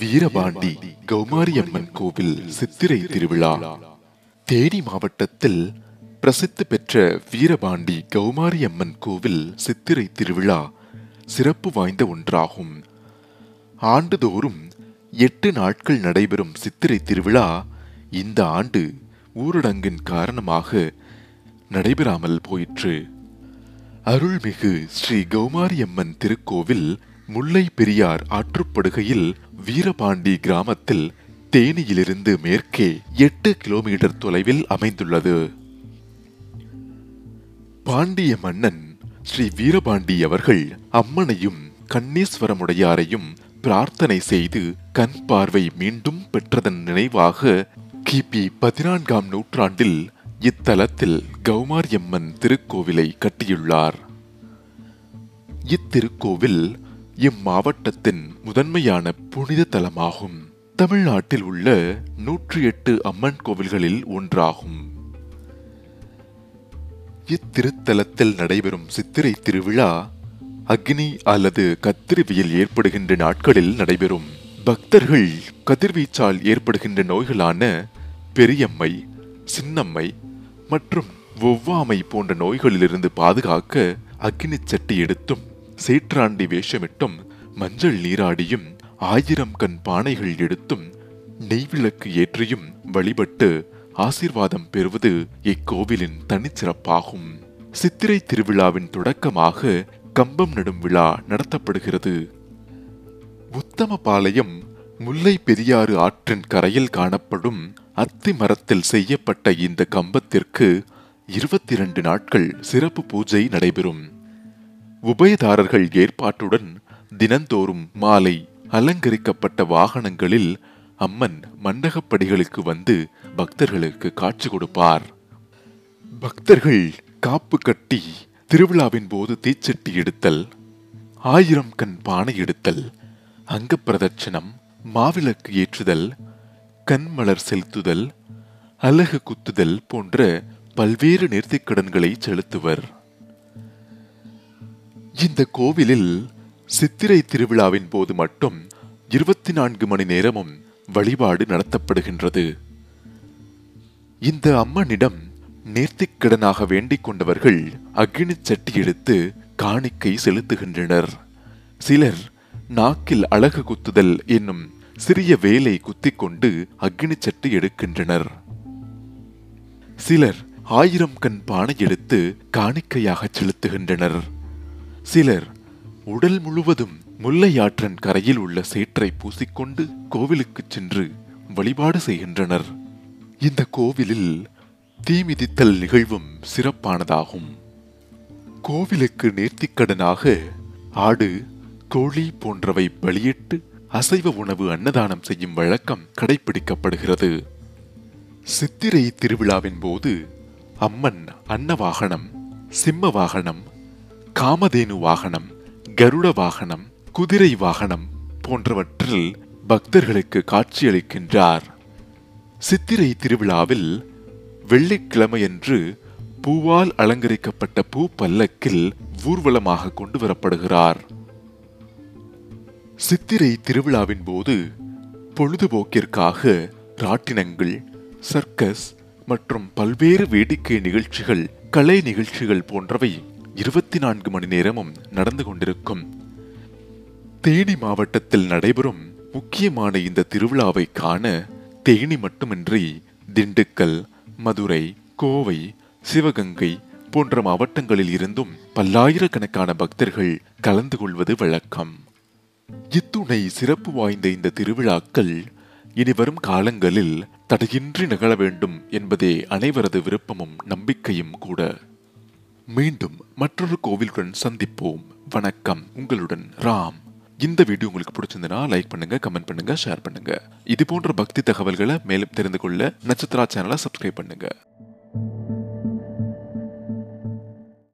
வீரபாண்டி கௌமாரியம்மன் கோவில் சித்திரை திருவிழா. தேனி மாவட்டத்தில் பிரசித்தி பெற்ற வீரபாண்டி கௌமாரியம்மன் கோவில் சித்திரை திருவிழா சிறப்பு வாய்ந்த ஒன்றாகும். ஆண்டுதோறும் எட்டு நாட்கள் நடைபெறும் சித்திரை திருவிழா இந்த ஆண்டு ஊரடங்கின் காரணமாக நடைபெறாமல் போயிற்று. அருள்மிகு ஸ்ரீ கௌமாரியம்மன் திருக்கோவில் முல்லை பெரியார் ஆற்றுப்படுகையில் வீரபாண்டி கிராமத்தில் தேனியிலிருந்து மேற்கே எட்டு கிலோமீட்டர் தொலைவில் அமைந்துள்ளது. பாண்டிய மன்னன் ஸ்ரீ வீரபாண்டி அவர்கள் அம்மனையும் கண்ணீஸ்வரமுடையாரையும் பிரார்த்தனை செய்து கண் பார்வை மீண்டும் பெற்றதன் நினைவாக கிபி பதினான்காம் நூற்றாண்டில் இத்தலத்தில் கௌமாரியம்மன் திருக்கோவிலை கட்டியுள்ளார். இத்திருக்கோவில் இம்மாவட்டத்தின் முதன்மையான புனித தலமாகும். தமிழ்நாட்டில் உள்ள நூற்றி எட்டு அம்மன் கோவில்களில் ஒன்றாகும். இத்திருத்தலத்தில் நடைபெறும் சித்திரை திருவிழா அக்னி அல்லது கத்திரிவியல் ஏற்படுகின்ற நாட்களில் நடைபெறும். பக்தர்கள் கதிர்வீச்சால் ஏற்படுகின்ற நோய்களான பெரியம்மை சின்னம்மை மற்றும் ஒவ்வாமை போன்ற நோய்களிலிருந்து பாதுகாக்க அக்னி சட்டி எடுத்தும் சேற்றாண்டி வேஷமிட்டும் மஞ்சள் நீராடியும் ஆயிரம் கண் பானைகள் எடுத்தும் நெய்விளக்கு ஏற்றியும் வழிபட்டு ஆசீர்வாதம் பெறுவது இக்கோவிலின் தனிச்சிறப்பாகும். சித்திரை திருவிழாவின் தொடக்கமாக கம்பம் நடும் விழா நடத்தப்படுகிறது. உத்தமபாளையம் முல்லை பெரியாறு ஆற்றின் கரையில் காணப்படும் அத்தி மரத்தில் செய்யப்பட்ட இந்த கம்பத்திற்கு இருபத்தி இரண்டு நாட்கள் சிறப்பு பூஜை நடைபெறும். உபயதாரர்கள் ஏற்பாட்டுடன் தினந்தோறும் மாலை அலங்கரிக்கப்பட்ட வாகனங்களில் அம்மன் மண்டகப்படிகளுக்கு வந்து பக்தர்களுக்கு காட்சி கொடுப்பார். பக்தர்கள் காப்பு கட்டி திருவிழாவின் போது தீச்சட்டி எடுத்தல் ஆயிரம் கண் பானை எடுத்தல் அங்க பிரதட்சணம் மாவிளக்கு ஏற்றுதல் கண்மலர் செலுத்துதல் அலகு குத்துதல் போன்ற பல்வேறு நேர்த்திக்கடன்களை செலுத்துவர். இந்த கோவிலில் சித்திரை திருவிழாவின் போது மட்டும் இருபத்தி நான்கு மணி நேரமும் வழிபாடு நடத்தப்படுகின்றது. இந்த அம்மனிடம் நேர்த்திக்கடனாக வேண்டிக் கொண்டவர்கள் அக்னி சட்டி எடுத்து காணிக்கை செலுத்துகின்றனர். சிலர் நாக்கில் அழகு குத்துதல் என்னும் சிறிய வேலை குத்திக் கொண்டு அக்னி சட்டி எடுக்கின்றனர். சிலர் ஆயிரம் கண் பானை எடுத்து காணிக்கையாக செலுத்துகின்றனர். சிலர் உடல் முழுவதும் முல்லையாற்றன் கரையில் உள்ள சேற்றை பூசிக்கொண்டு கோவிலுக்கு சென்று வழிபாடு செய்கின்றனர். இந்த கோவிலில் தீமிதித்தல் நிகழ்வும் சிறப்பானதாகும். கோவிலுக்கு நேர்த்திக்கடனாக ஆடு கோழி போன்றவை பலியிட்டு அசைவ உணவு அன்னதானம் செய்யும் வழக்கம் கடைபிடிக்கப்படுகிறது. சித்திரை திருவிழாவின் போது அம்மன் அன்ன வாகனம் சிம்ம வாகனம் காமதேனு வாகனம் கருட வாகனம் குதிரை வாகனம் போன்றவற்றில் பக்தர்களுக்கு காட்சியளிக்கின்றார். சித்திரை திருவிழாவில் வெள்ளிக்கிழமையன்று பூவால் அலங்கரிக்கப்பட்ட பூ பல்லக்கில் ஊர்வலமாக கொண்டு வரப்படுகிறார் சித்திரை திருவிழாவின் போது பொழுதுபோக்கிற்காக ராட்டினங்கள் சர்க்கஸ் மற்றும் பல்வேறு வேடிக்கை நிகழ்ச்சிகள் கலை நிகழ்ச்சிகள் போன்றவை இருபத்தி நான்கு மணி நேரமும் நடந்து கொண்டிருக்கும். தேனி மாவட்டத்தில் நடைபெறும் முக்கியமான இந்த திருவிழாவை காண தேனி மட்டுமின்றி திண்டுக்கல் மதுரை கோவை சிவகங்கை போன்ற மாவட்டங்களில் இருந்தும் பல்லாயிரக்கணக்கான பக்தர்கள் கலந்து கொள்வது வழக்கம். இத்துணை சிறப்பு வாய்ந்த இந்த திருவிழாக்கள் இனிவரும் காலங்களில் தடையின்றி நிகழ வேண்டும் என்பதே அனைவரது விருப்பமும் நம்பிக்கையும் கூட. மீண்டும் மற்றொரு கோவிலுடன் சந்திப்போம். வணக்கம். உங்களுடன் ராம். இந்த வீடியோ உங்களுக்கு பிடிச்சிருந்தனா லைக் பண்ணுங்க கமெண்ட் பண்ணுங்க ஷேர் பண்ணுங்க. இது போன்ற பக்தி தகவல்களை மேலும் தெரிந்து கொள்ள நட்சத்திரா சேனலை சப்ஸ்கிரைப் பண்ணுங்க.